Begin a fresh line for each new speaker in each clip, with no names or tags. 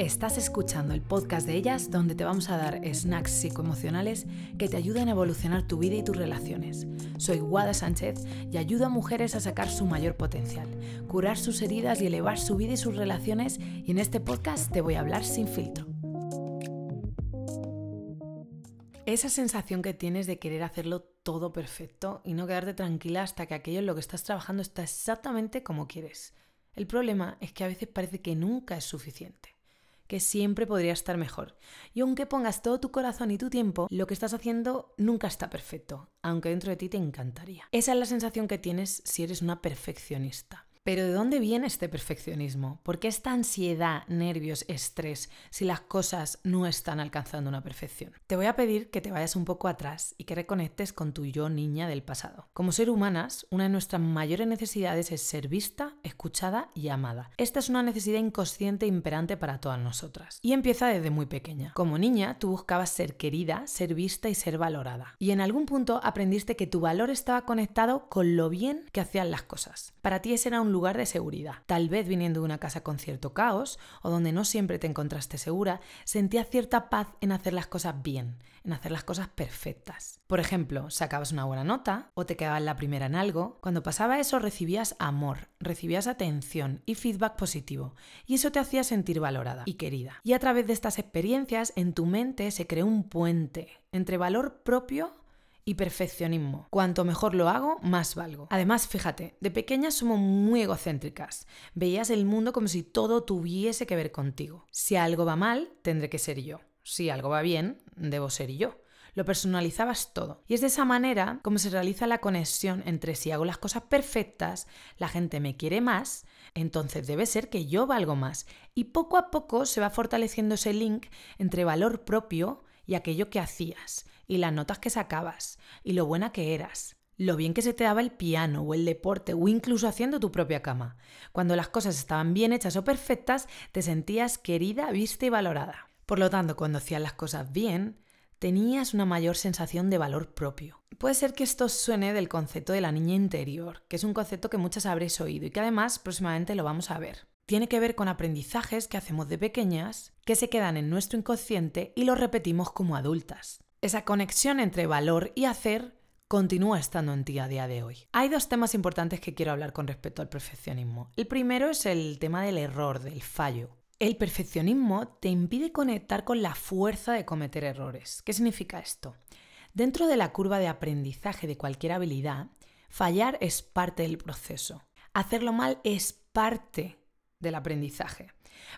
Estás escuchando el podcast de ellas donde te vamos a dar snacks psicoemocionales que te ayuden a evolucionar tu vida y tus relaciones. Soy Guada Sánchez y ayudo a mujeres a sacar su mayor potencial, curar sus heridas y elevar su vida y sus relaciones y en este podcast te voy a hablar sin filtro. Esa sensación que tienes de querer hacerlo todo perfecto y no quedarte tranquila hasta que aquello en lo que estás trabajando está exactamente como quieres. El problema es que a veces parece que nunca es suficiente que siempre podría estar mejor. Y aunque pongas todo tu corazón y tu tiempo, lo que estás haciendo nunca está perfecto, aunque dentro de ti te encantaría. Esa es la sensación que tienes si eres una perfeccionista. Pero ¿de dónde viene este perfeccionismo? ¿Por qué esta ansiedad, nervios, estrés si las cosas no están alcanzando una perfección? Te voy a pedir que te vayas un poco atrás y que reconectes con tu yo niña del pasado. Como ser humanas, una de nuestras mayores necesidades es ser vista, escuchada y amada. Esta es una necesidad inconsciente e imperante para todas nosotras. Y empieza desde muy pequeña. Como niña, tú buscabas ser querida, ser vista y ser valorada. Y en algún punto aprendiste que tu valor estaba conectado con lo bien que hacían las cosas. Para ti ese era un lugar de seguridad. Tal vez viniendo de una casa con cierto caos o donde no siempre te encontraste segura, sentías cierta paz en hacer las cosas bien, en hacer las cosas perfectas. Por ejemplo, sacabas una buena nota o te quedabas la primera en algo. Cuando pasaba eso recibías amor, recibías atención y feedback positivo y eso te hacía sentir valorada y querida. Y a través de estas experiencias en tu mente se creó un puente entre valor propio y perfeccionismo. Cuanto mejor lo hago, más valgo. Además, fíjate, de pequeñas somos muy egocéntricas. Veías el mundo como si todo tuviese que ver contigo. Si algo va mal, tendré que ser yo. Si algo va bien, debo ser yo. Lo personalizabas todo. Y es de esa manera como se realiza la conexión entre si hago las cosas perfectas, la gente me quiere más, entonces debe ser que yo valgo más. Y poco a poco se va fortaleciendo ese link entre valor propio y aquello que hacías y las notas que sacabas, y lo buena que eras, lo bien que se te daba el piano o el deporte o incluso haciendo tu propia cama. Cuando las cosas estaban bien hechas o perfectas, te sentías querida, vista y valorada. Por lo tanto, cuando hacías las cosas bien, tenías una mayor sensación de valor propio. Puede ser que esto suene del concepto de la niña interior, que es un concepto que muchas habréis oído y que además próximamente lo vamos a ver. Tiene que ver con aprendizajes que hacemos de pequeñas, que se quedan en nuestro inconsciente y los repetimos como adultas. Esa conexión entre valor y hacer continúa estando en ti a día de hoy. Hay dos temas importantes que quiero hablar con respecto al perfeccionismo. El primero es el tema del error, del fallo. El perfeccionismo te impide conectar con la fuerza de cometer errores. ¿Qué significa esto? Dentro de la curva de aprendizaje de cualquier habilidad, fallar es parte del proceso. Hacerlo mal es parte del aprendizaje.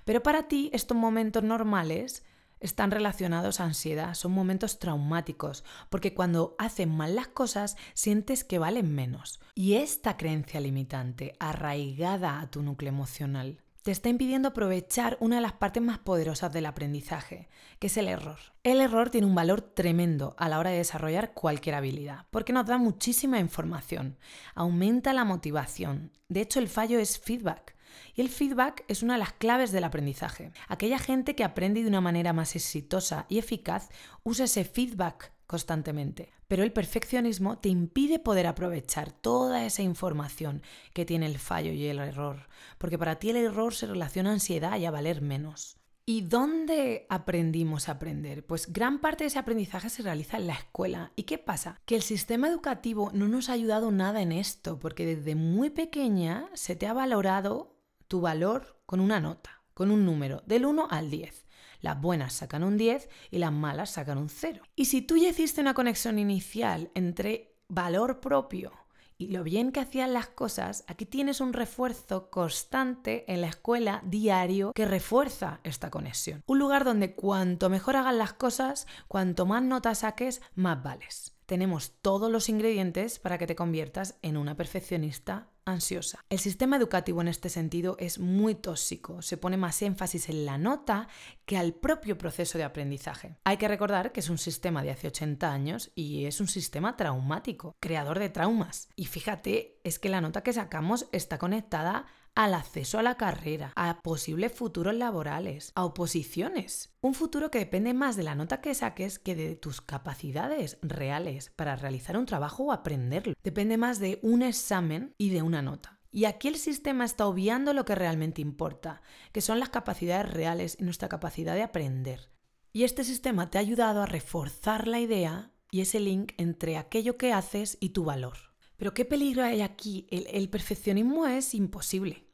Pero para ti estos momentos normales están relacionados a ansiedad, son momentos traumáticos, porque cuando hacen mal las cosas sientes que valen menos. Y esta creencia limitante, arraigada a tu núcleo emocional, te está impidiendo aprovechar una de las partes más poderosas del aprendizaje, que es el error. El error tiene un valor tremendo a la hora de desarrollar cualquier habilidad, porque nos da muchísima información, aumenta la motivación. De hecho, el fallo es feedback. Y el feedback es una de las claves del aprendizaje. Aquella gente que aprende de una manera más exitosa y eficaz usa ese feedback constantemente. Pero el perfeccionismo te impide poder aprovechar toda esa información que tiene el fallo y el error, porque para ti el error se relaciona a ansiedad y a valer menos. ¿Y dónde aprendimos a aprender? Pues gran parte de ese aprendizaje se realiza en la escuela. ¿Y qué pasa? Que el sistema educativo no nos ha ayudado nada en esto, porque desde muy pequeña se te ha valorado tu valor con una nota, con un número, del 1 al 10. Las buenas sacan un 10 y las malas sacan un 0. Y si tú ya hiciste una conexión inicial entre valor propio y lo bien que hacían las cosas, aquí tienes un refuerzo constante en la escuela diario que refuerza esta conexión. Un lugar donde cuanto mejor hagan las cosas, cuanto más notas saques, más vales. Tenemos todos los ingredientes para que te conviertas en una perfeccionista ansiosa. El sistema educativo en este sentido es muy tóxico, se pone más énfasis en la nota que al propio proceso de aprendizaje. Hay que recordar que es un sistema de hace 80 años y es un sistema traumático, creador de traumas. Y fíjate, es que la nota que sacamos está conectada al acceso a la carrera, a posibles futuros laborales, a oposiciones. Un futuro que depende más de la nota que saques que de tus capacidades reales para realizar un trabajo o aprenderlo. Depende más de un examen y de una nota. Y aquí el sistema está obviando lo que realmente importa, que son las capacidades reales y nuestra capacidad de aprender. Y este sistema te ha ayudado a reforzar la idea y ese link entre aquello que haces y tu valor. Pero ¿qué peligro hay aquí? El, perfeccionismo es imposible.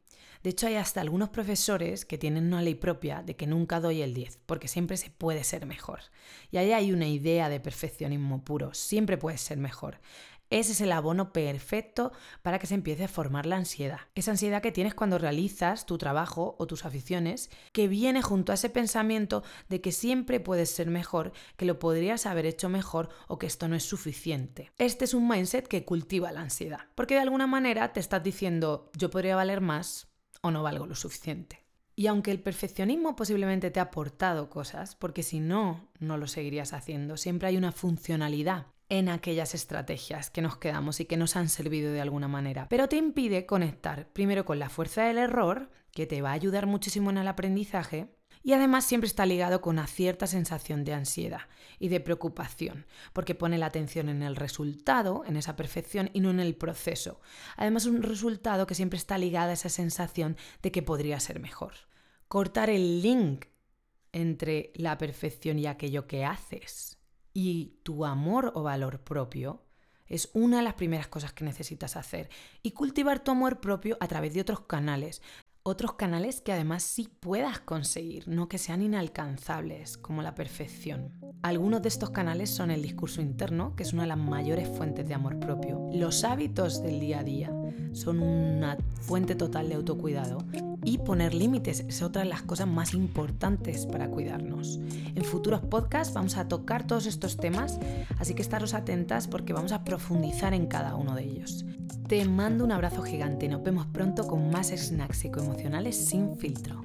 De hecho, hay hasta algunos profesores que tienen una ley propia de que nunca doy el 10, porque siempre se puede ser mejor. Y ahí hay una idea de perfeccionismo puro, siempre puedes ser mejor. Ese es el abono perfecto para que se empiece a formar la ansiedad. Esa ansiedad que tienes cuando realizas tu trabajo o tus aficiones, que viene junto a ese pensamiento de que siempre puedes ser mejor, que lo podrías haber hecho mejor o que esto no es suficiente. Este es un mindset que cultiva la ansiedad, porque de alguna manera te estás diciendo yo podría valer más o no valgo lo suficiente. Y aunque el perfeccionismo posiblemente te ha aportado cosas, porque si no, no lo seguirías haciendo, siempre hay una funcionalidad en aquellas estrategias que nos quedamos y que nos han servido de alguna manera. Pero te impide conectar primero con la fuerza del error, que te va a ayudar muchísimo en el aprendizaje, y además siempre está ligado con una cierta sensación de ansiedad y de preocupación, porque pone la atención en el resultado, en esa perfección y no en el proceso. Además, un resultado que siempre está ligado a esa sensación de que podría ser mejor. Cortar el link entre la perfección y aquello que haces y tu amor o valor propio es una de las primeras cosas que necesitas hacer. Y cultivar tu amor propio a través de otros canales. Otros canales que además sí puedas conseguir, no que sean inalcanzables, como la perfección. Algunos de estos canales son el discurso interno, que es una de las mayores fuentes de amor propio. Los hábitos del día a día son una fuente total de autocuidado y poner límites es otra de las cosas más importantes para cuidarnos. En futuros podcasts vamos a tocar todos estos temas, así que estaros atentas porque vamos a profundizar en cada uno de ellos. Te mando un abrazo gigante nos vemos pronto con más snacks psicoemocionales sin filtro.